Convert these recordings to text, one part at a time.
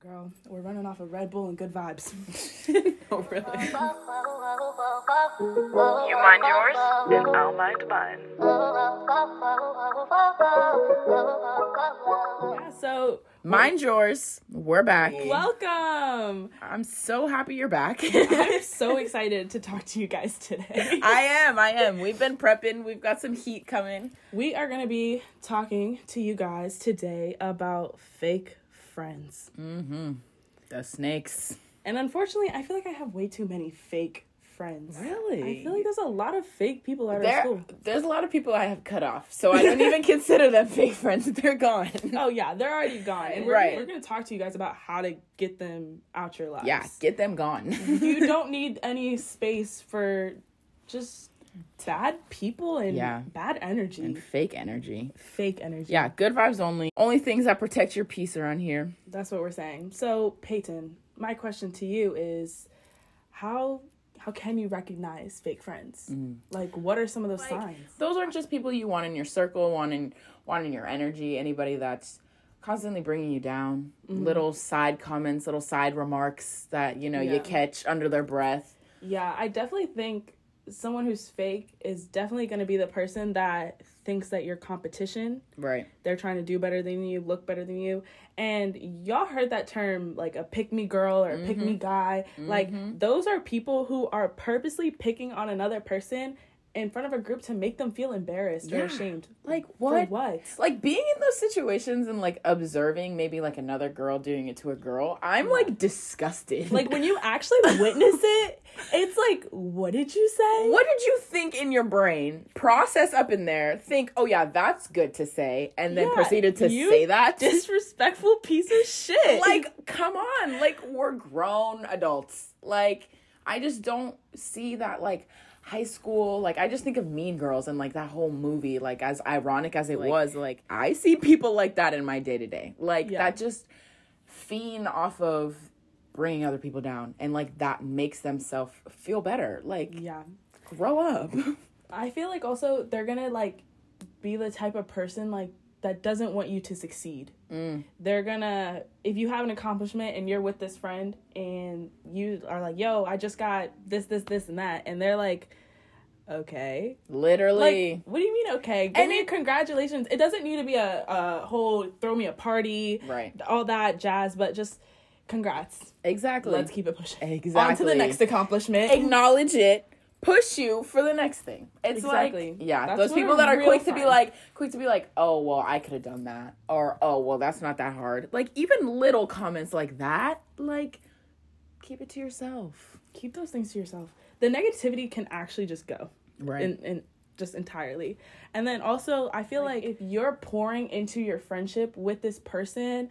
Girl, we're running off of Red Bull and good vibes. Oh, really? You mind yours, and I'll mind mine. yeah, so Mind yours. We're back. welcome. I'm so happy you're back. I'm so excited to talk to you guys today. I am. I am. We've been prepping. We've got some heat coming. We are going to be talking to you guys today about fake friends. Mm-hmm. The snakes. And unfortunately, I feel like I have way too many fake friends. Really? I feel like there's a lot of fake people at our There, school. there's a lot of people I have cut off, so I don't even consider them fake friends. They're gone. Oh yeah, they're already gone. And we're, Right. we're going to talk to you guys about how to get them out your lives. Yeah, get them gone. you don't need any space for just bad people and Yeah. bad energy. and fake energy. fake energy. Yeah, good vibes only. Only things that protect your peace around here. That's what we're saying. So, Payton, my question to you is how how can you recognize fake friends? Mm. Like what are some of those signs? Those aren't just people you want in your circle, wanting wanting your energy. Anybody that's constantly bringing you down. Mm-hmm. Little side comments, little side remarks that you know Yeah. you catch under their breath. Yeah, I definitely think someone who's fake is definitely going to be the person that thinks that you're competition. Right. They're trying to do better than you, look better than you. And y'all heard that term like a pick me girl or a pick Mm-hmm. me guy. Like those are people who are purposely picking on another person in front of a group to make them feel embarrassed or ashamed. Like For what? what? Like being in those situations and like observing maybe like another girl doing it to a girl, I'm like disgusted. Like when you actually witness it, it's like, what did you say? what did you think in your brain? Process up in there, think, oh yeah, that's good to say, and then Yeah, proceeded to say that. Disrespectful piece of shit. like, come on. Like, we're grown adults. Like, I just don't see that, like, high school. Like, I just think of Mean Girls and, like, that whole movie, like, as ironic as it was. Like, I see people like that in my day to day. Like, Yeah. that just fiend off of bringing other people down. And, like, that makes themselves feel better. Like, yeah. grow up. I feel like also they're gonna like be the type of person like that doesn't want you to succeed. Mm. They're gonna if you have an accomplishment and you're with this friend and you are like, "Yo, I just got this, this, this, and that," and they're like, "Okay." Literally. Like, what do you mean, okay? Give And me it- congratulations. It doesn't need to be a, a whole throw me a party, Right. all that jazz, but just congrats. exactly. Let's keep it pushing. Exactly. On to the next accomplishment. acknowledge it, push you for the next thing. It's Exactly. like yeah, That's those people that are quick to be like quick to be like, "Oh, well, I could have done that." Or, "Oh, well, that's not that hard." Like even little comments like that, like keep it to yourself. keep those things to yourself. The negativity can actually just go. Right. And in just entirely. And then also, I feel like, if you're pouring into your friendship with this person,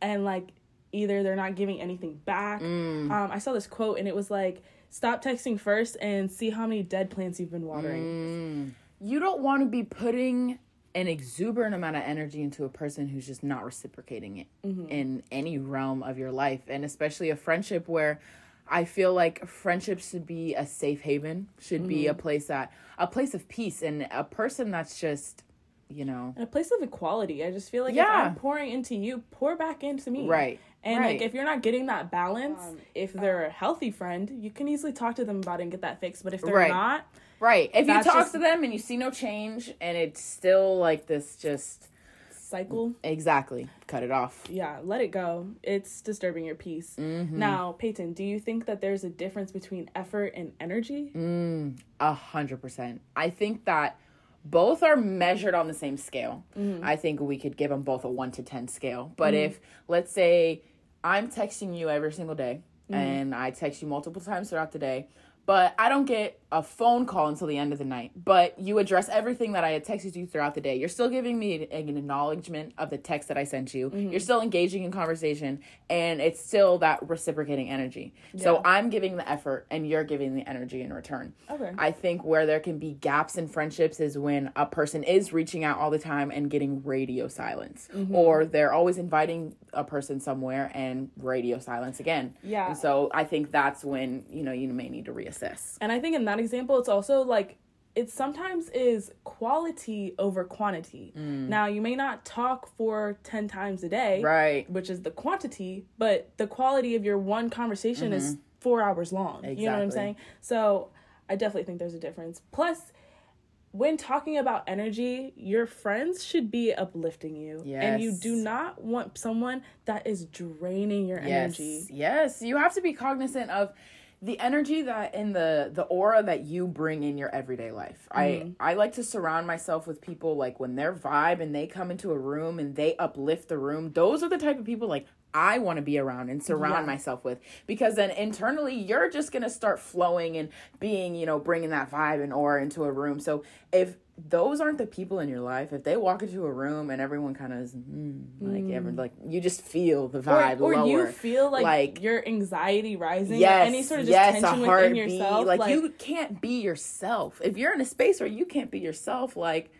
and like either they're not giving anything back. Mm. Um, I saw this quote, and it was like, "Stop texting first and see how many dead plants you've been watering." Mm. you don't want to be putting an exuberant amount of energy into a person who's just not reciprocating it mm-hmm. in any realm of your life and especially a friendship where i feel like friendship should be a safe haven should be a mm-hmm. place that a place of peace and a person that's just you know In a place of equality, I just feel like if Yeah. I'm pouring into you, pour back into me. Right. And Right. like if you're not getting that balance, if they're a healthy friend, you can easily talk to them about it and get that fixed. But if they're Right. not, right if you talk just- to them and you see no change and it's still like this just cycle. exactly cut it off yeah, let it go. It's disturbing your peace. Mm-hmm. Now, Payton, do you think that there's a difference between effort and energy? Mm. A hundred percent. I think that both are measured on the same scale. I think we could give them both a one to ten scale. But if let's say I'm texting you every single day, mm-hmm. and I text you multiple times throughout the day, but I don't get a phone call until the end of the night. But you address everything that I had texted you throughout the day. You're still giving me an acknowledgement of the text that I sent you. You're still engaging in conversation, and it's still that reciprocating energy. So I'm giving the effort, and you're giving the energy in return. Okay. I think where there can be gaps in friendships is when a person is reaching out all the time and getting radio silence, Mm-hmm. or they're always inviting a person somewhere and radio silence again. Yeah. And so I think that's when you know you may need to reassess. And I think in that example, it's also like it sometimes is quality over quantity. Mm. Now, you may not talk for 10 times a day, Right. which is the quantity, but the quality of your one conversation is four hours long. You know what I'm Mm-hmm. Saying? So I definitely think there's a difference. Plus, when talking about energy, your friends should be uplifting you. And you do not want someone that is draining your energy. Yes. Yes. You have to be cognizant of the energy that in the the aura that you bring in your everyday life. I mm-hmm. I like to surround myself with people like when their vibe and they come into a room and they uplift the room. Those are the type of people like I want to be around and surround Yeah. myself with because then internally you're just going to start flowing and being, you know, bringing that vibe and aura into a room. So if those aren't the people in your life, if they walk into a room and everyone kind of is mm, like ever like you just feel the vibe or lower. you feel like, Like- your anxiety rising, yes, any sort of just yes, tension within yourself. Like, you can't be yourself. If you're in a space where you can't be yourself, like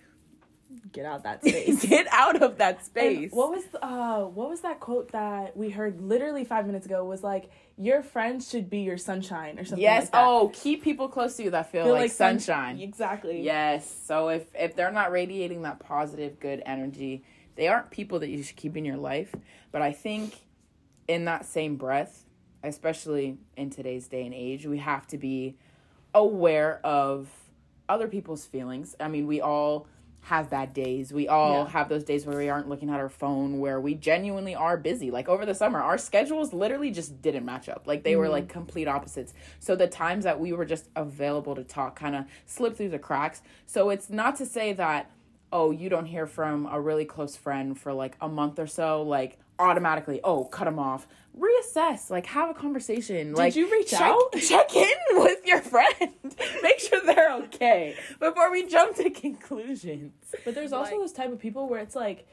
get out that space. get out of that And space. what was uh what was that quote that we heard literally five minutes ago? Was like your friends should be your sunshine or something. yes. like that. Yes, oh, keep people close to you that feel, Feel like, sun- sunshine. Exactly. Yes. So if if they're not radiating that positive, good energy, they aren't people that you should keep in your life. But I think in that same breath, especially in today's day and age, we have to be aware of other people's feelings. I mean, we all have bad days. We all Yeah. have those days where we aren't looking at our phone, where we genuinely are busy. Like over the summer, our schedules literally just didn't match up. Like they were mm-hmm. like complete opposites. So the times that we were just available to talk kind of slipped through the cracks. So it's not to say that oh, you don't hear from a really close friend for like a month or so, like automatically, oh, cut them off. Reassess, like have a conversation. like you reach check, out? Check in with your friend. Make sure they're okay before we jump to conclusions. But there's also Like- those type of people where it's like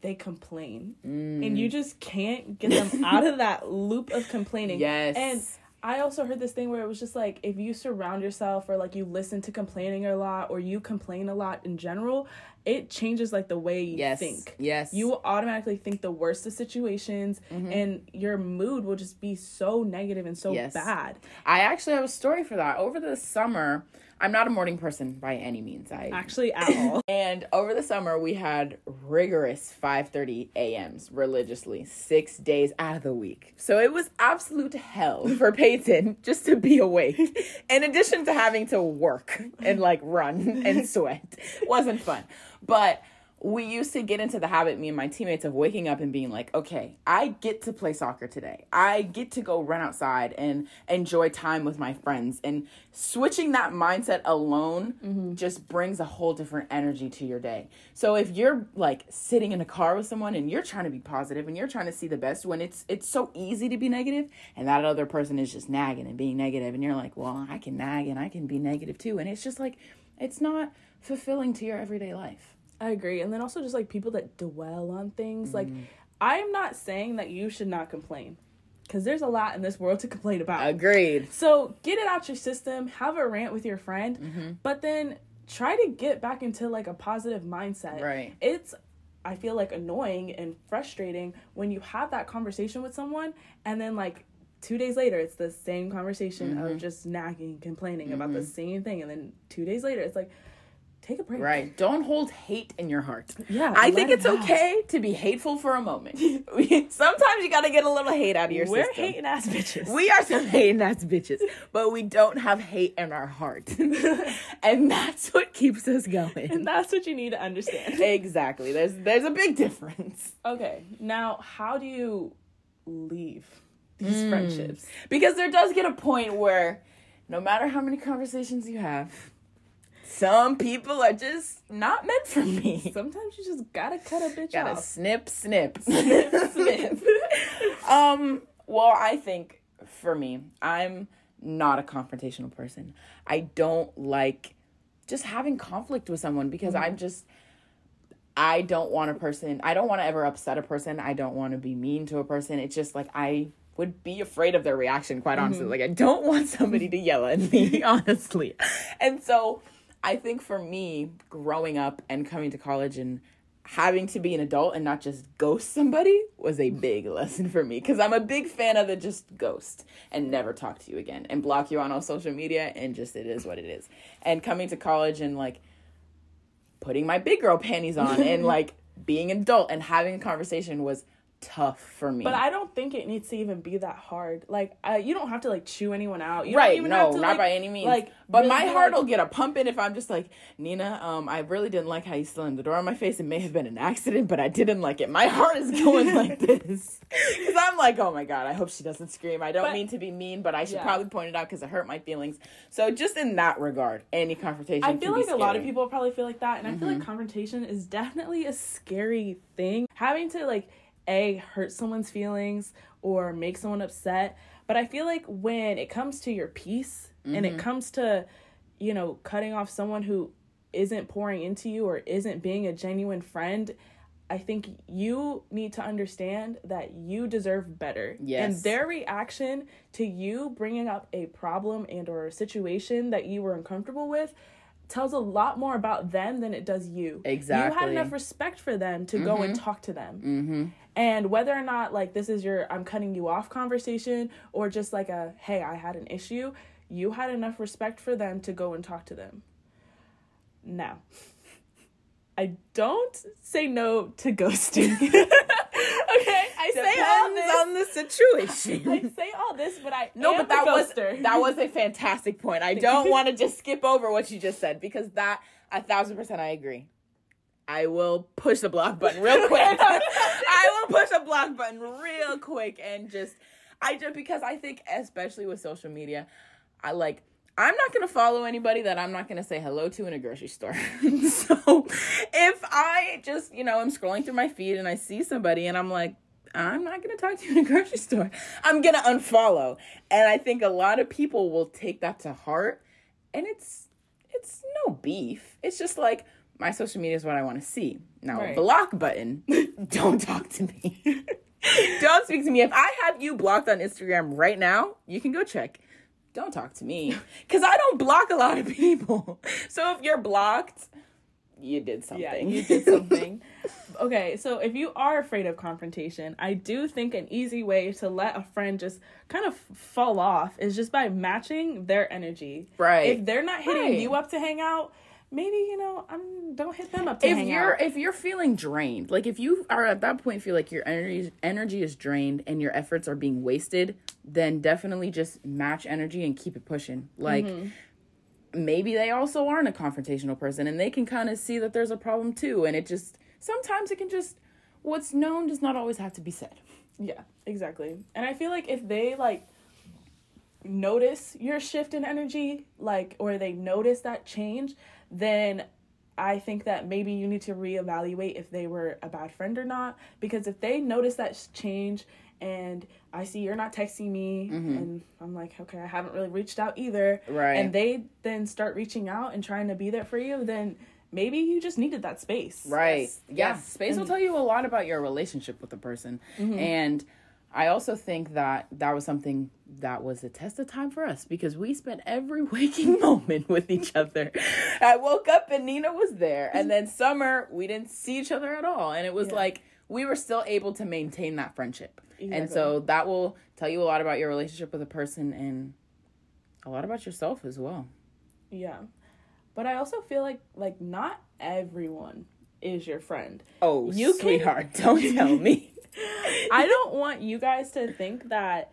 they complain Mm. and you just can't get them out of that loop of complaining. Yes. And I also heard this thing where it was just like if you surround yourself or like you listen to complaining a lot or you complain a lot in general, it changes like the way you Yes. think. Yes. You will automatically think the worst of situations mm-hmm. and your mood will just be so negative and so Yes. bad. I actually have a story for that. Over the summer, I'm not a morning person by any means. I Actually at all. And over the summer, we had rigorous 5:30 a.m.s religiously, six days out of the week. So it was absolute hell for Payton just to be awake. In addition to having to work and like run and sweat, wasn't fun. But we used to get into the habit, me and my teammates, of waking up and being like, okay, I get to play soccer today. I get to go run outside and enjoy time with my friends. And switching that mindset alone mm-hmm. just brings a whole different energy to your day. So if you're like sitting in a car with someone and you're trying to be positive and you're trying to see the best when it's it's so easy to be negative and that other person is just nagging and being negative and you're like, well, I can nag and I can be negative too. And it's just like it's not fulfilling to your everyday life. I agree. And then also just like people that dwell on things. Like Mm-hmm. I'm not saying that you should not complain. Cause there's a lot in this world to complain about. Agreed. So get it out your system, have a rant with your friend, Mm-hmm. but then try to get back into like a positive mindset. Right. It's I feel like annoying and frustrating when you have that conversation with someone and then like two days later it's the same conversation Mm-hmm. of just nagging, complaining about the same thing, and then two days later it's like take a break. Right. Don't hold hate in your heart. Yeah, I think it's out. okay to be hateful for a moment. Sometimes you got to get a little hate out of your We're system. hating ass bitches. We are some hating ass bitches, but we don't have hate in our heart. and that's what keeps us going. and that's what you need to understand. exactly. There's there's a big difference. Okay, now how do you leave these Hmm. friendships? Because there does get a point where no matter how many conversations you have, some people are just not meant for me. Sometimes you just gotta cut a bitch Gotta off. snip, snip, snip, snip. um, well, I think for me, I'm not a confrontational person. I don't like just having conflict with someone because I'm just I don't want a person I don't want to ever upset a person. I don't want to be mean to a person. It's just like I would be afraid of their reaction, quite honestly. Mm-hmm. Like I don't want somebody to yell at me, honestly. And so I think for me, growing up and coming to college and having to be an adult and not just ghost somebody was a mm. big lesson for me because I'm a big fan of the just ghost and never talk to you again and block you on all social media and just it is what it is. And coming to college and like putting my big girl panties on and like being an adult and having a conversation was tough for me. But I don't think it needs to even be that hard. Like, uh, you don't have to like chew anyone out. You right? no, to, not like, by any means. Like, but really my heart like, will get a pumping if I'm just like Nina. Um, I really didn't like how you slammed the door on my face. It may have been an accident, but I didn't like it. My heart is going like this because I'm like, oh my god, I hope she doesn't scream. I don't but, mean to be mean, but I should yeah. probably point it out because it hurt my feelings. So just in that regard, any confrontation. I feel like a lot of people probably feel like that, and mm-hmm. I feel like mm-hmm. confrontation is definitely a scary thing. Having to like a hurt someone's feelings or make someone upset but i feel like when it comes to your peace mm-hmm. and it mm-hmm. comes to you know cutting off someone who isn't pouring into you or isn't being a genuine friend i think you need to understand that you deserve better yes. and their reaction to you bringing up a problem and or a situation that you were uncomfortable with tells a lot more about them than it does you. Exactly. You had enough respect for them to mm-hmm. go and mm-hmm. talk to them. Mm-hmm. And whether or not like this is your I'm cutting you off conversation or just like a hey, I had an issue, you had enough respect for them to go and talk to them. Now, I don't say no to ghosting. I say all this on the situation. I say all this, but I no, but that was that was a fantastic point. I don't want to just skip over what you just said because that a thousand percent I agree. I will push the block button real quick. I will push the block button real quick and just I just because I think especially with social media, I like I'm not going to follow anybody that I'm not going to say hello to in a grocery store. so if I just, you know, I'm scrolling through my feed and I see somebody and I'm like, I'm not going to talk to you in a grocery store, I'm going to unfollow. And I think a lot of people will take that to heart and it's it's no beef. It's just like my social media is what I want to see. Now, right. block button, don't talk to me. don't speak to me. If I have you blocked on Instagram right now, you can go check don't talk to me because I don't block a lot of people. So if you're blocked, you did something. Yeah, you did something. okay, so if you are afraid of confrontation, I do think an easy way to let a friend just kind of fall off is just by matching their energy. Right. If they're not hitting right. you up to hang out, maybe you know I'm don't hit them up. if you're out. if you're feeling drained, like if you are at that point feel like your energy energy is drained and your efforts are being wasted, then definitely just match energy and keep it pushing. Like. Mm-hmm. Maybe they also aren't a confrontational person and they can kind of see that there's a problem too. And it just, sometimes it can just, what's known does not always have to be said. Yeah, exactly. And I feel like if they like notice your shift in energy, like, or they notice that change, then I think that maybe you need to reevaluate if they were a bad friend or not. Because if they notice that change and I see you're not texting me, mm-hmm. and I'm like, okay, I haven't really reached out either. Right. And they then start reaching out and trying to be there for you, then maybe you just needed that space. Right. Yes. Yeah. Space and, will tell you a lot about your relationship with the person. Mm-hmm. And I also think that that was something that was a test of time for us because we spent every waking moment with each other. I woke up and Nina was there, and then summer we didn't see each other at all, and it was yeah. like we were still able to maintain that friendship. Exactly. And so that will tell you a lot about your relationship with a person and a lot about yourself as well. Yeah. But I also feel like like not everyone is your friend. Oh, you sweetheart, can... don't tell me. I don't want you guys to think that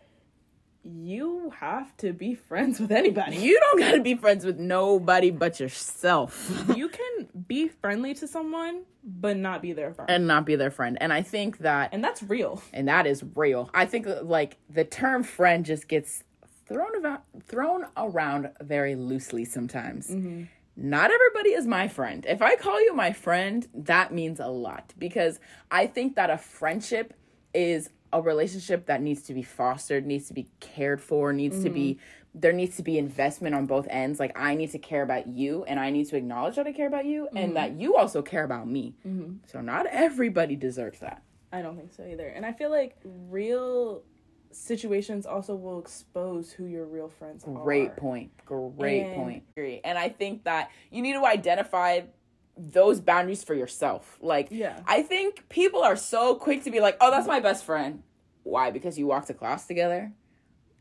you have to be friends with anybody. You don't got to be friends with nobody but yourself. you can be friendly to someone but not be their friend. And not be their friend. And I think that And that's real. And that is real. I think like the term friend just gets thrown about thrown around very loosely sometimes. Mm-hmm. Not everybody is my friend. If I call you my friend, that means a lot because I think that a friendship is a relationship that needs to be fostered, needs to be cared for, needs mm-hmm. to be mm-hmm. there needs to be investment on both ends. Like I need to care about you and I need to acknowledge that I care about you mm-hmm. and that you also care about me. Mm-hmm. So not everybody deserves that. I don't think so either. And I feel like real situations also will expose who your real friends Great are. Great point. Great and, point. And I think that you need to identify those boundaries for yourself. Like, Yeah. I think people are so quick to be like, "Oh, that's my best friend." Why? Because you walked to class together.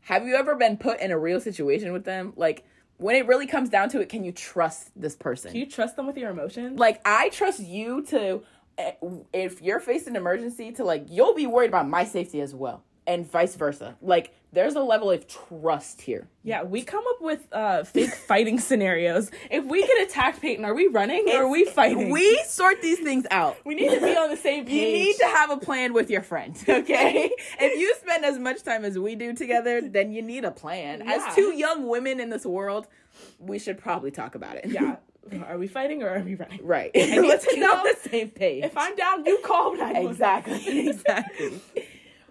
Have you ever been put in a real situation with them? Like, when it really comes down to it, can you trust this person? Can you trust them with your emotions? like I trust you to eh, if you're facing an emergency to like you'll be worried about my safety as well and vice versa. Like there's a level of trust here. yeah, we come up with uh, fake fighting scenarios. If we get attacked, Payton, are we running or are we fighting? We sort these things out. we need to be on the same page. You need to have a plan with your friend, okay? if you spend as much time as we do together, then you need a plan. Yeah. As two young women in this world, we should probably talk about it. yeah. Are we fighting or are we running? Right. need Let's to get on know the same page. If I'm down, you call 911. Exactly. exactly.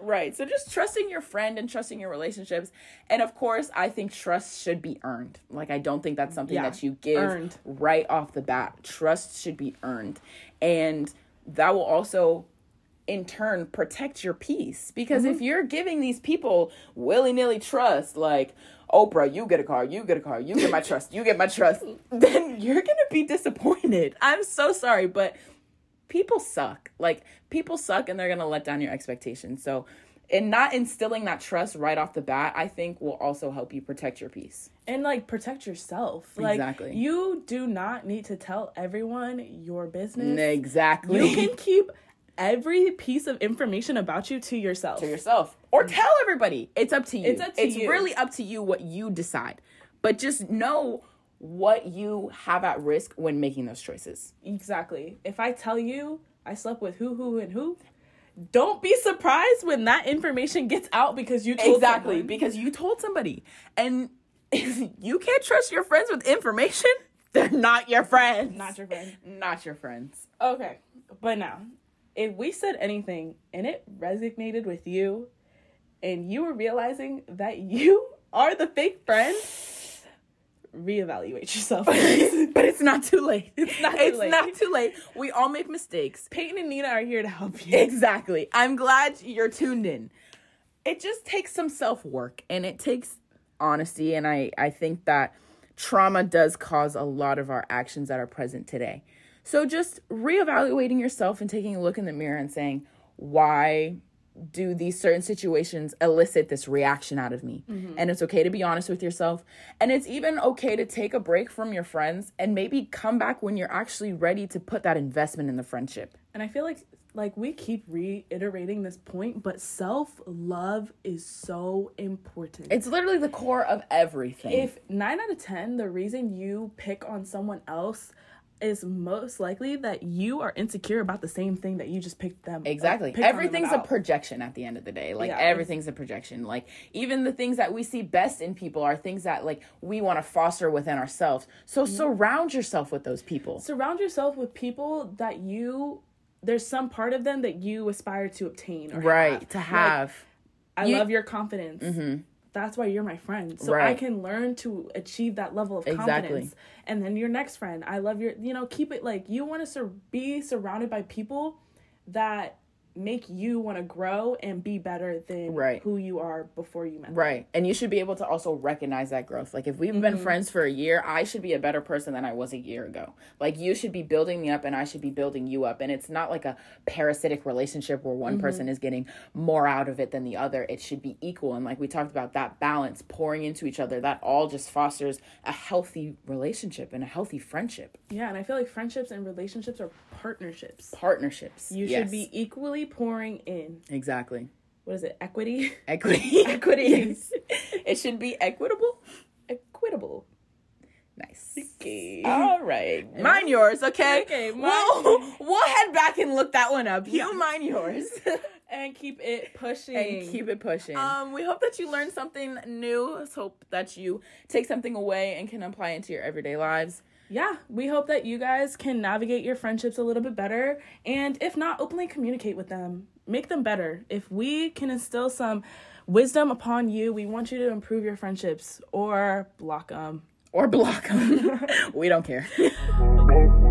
Right. So just trusting your friend and trusting your relationships. And of course, I think trust should be earned. Like I don't think that's something Yeah, that you give earned. right off the bat. Trust should be earned. And that will also in turn protect your peace because Mm-hmm. if you're giving these people willy-nilly trust like Oprah, you get a car, you get a car, you get my trust, you get my trust, then you're going to be disappointed. I'm so sorry, but people suck. Like people suck and they're gonna let down your expectations. So and not instilling that trust right off the bat, I think will also help you protect your peace. and like protect yourself. Like Exactly. you do not need to tell everyone your business. Exactly. You can keep every piece of information about you to yourself. to yourself. Or tell everybody. It's up to you. It's up to you. It's really up to you what you decide. But just know what you have at risk when making those choices. Exactly. If I tell you I slept with who, who, and who, don't be surprised when that information gets out because you told Exactly, someone. because you told somebody. And if you can't trust your friends with information, they're not your friends. Not your friend. Not your friends. Okay, but now, if we said anything and it resonated with you, and you were realizing that you are the fake friend, reevaluate yourself. but it's not too late. It's not too It's late. not too late. We all make mistakes. Payton and Nina are here to help you. Exactly. I'm glad you're tuned in. It just takes some self work and it takes honesty. And I, I think that trauma does cause a lot of our actions that are present today. So just reevaluating yourself and taking a look in the mirror and saying, why do these certain situations elicit this reaction out of me? Mm-hmm. And it's okay to be honest with yourself. And it's even okay to take a break from your friends and maybe come back when you're actually ready to put that investment in the friendship. And I feel like like we keep reiterating this point, but self-love is so important. It's literally the core of everything. if 9 out of 10 the reason you pick on someone else is most likely that you are insecure about the same thing that you just picked them exactly. picked on them Everything's a projection at the end of the day. Like Yeah. everything's a projection. Like even the things that we see best in people are things that like we want to foster within ourselves. So Mm-hmm. surround yourself with those people. surround yourself with people that you there's some part of them that you aspire to obtain or Right. have. To Like, have. I You- love your confidence. That's why you're my friend. So I can learn to achieve that level of Exactly. confidence. And then your next friend, I love your, you know, keep it like you want to sur- be surrounded by people that make you want to grow and be better than Right. who you are before you met. them. Right. And you should be able to also recognize that growth. Like if we've Mm-hmm. been friends for a year, I should be a better person than I was a year ago. Like you should be building me up and I should be building you up. And it's not like a parasitic relationship where Mm-hmm. one person is getting more out of it than the other. It should be equal. And like we talked about that balance, pouring into each other, that all just fosters a healthy relationship and a healthy friendship. Yeah, and I feel like friendships and relationships are partnerships. Partnerships. You Yes. should be equally pouring in. Exactly. What is it? Equity? Equity. Equity. Yes. It should be equitable. Equitable. Nice. Okay. All right. Mine yours, okay? Okay, mine- We'll, we'll head back and look that one up. You mine yours. and keep it pushing. and keep it pushing. Um, we hope that you learned something new. Let's hope that you take something away and can apply it into your everyday lives. Yeah, we hope that you guys can navigate your friendships a little bit better. And if not, openly communicate with them. Make them better. If we can instill some wisdom upon you, we want you to improve your friendships or block them. Or block them. we don't care.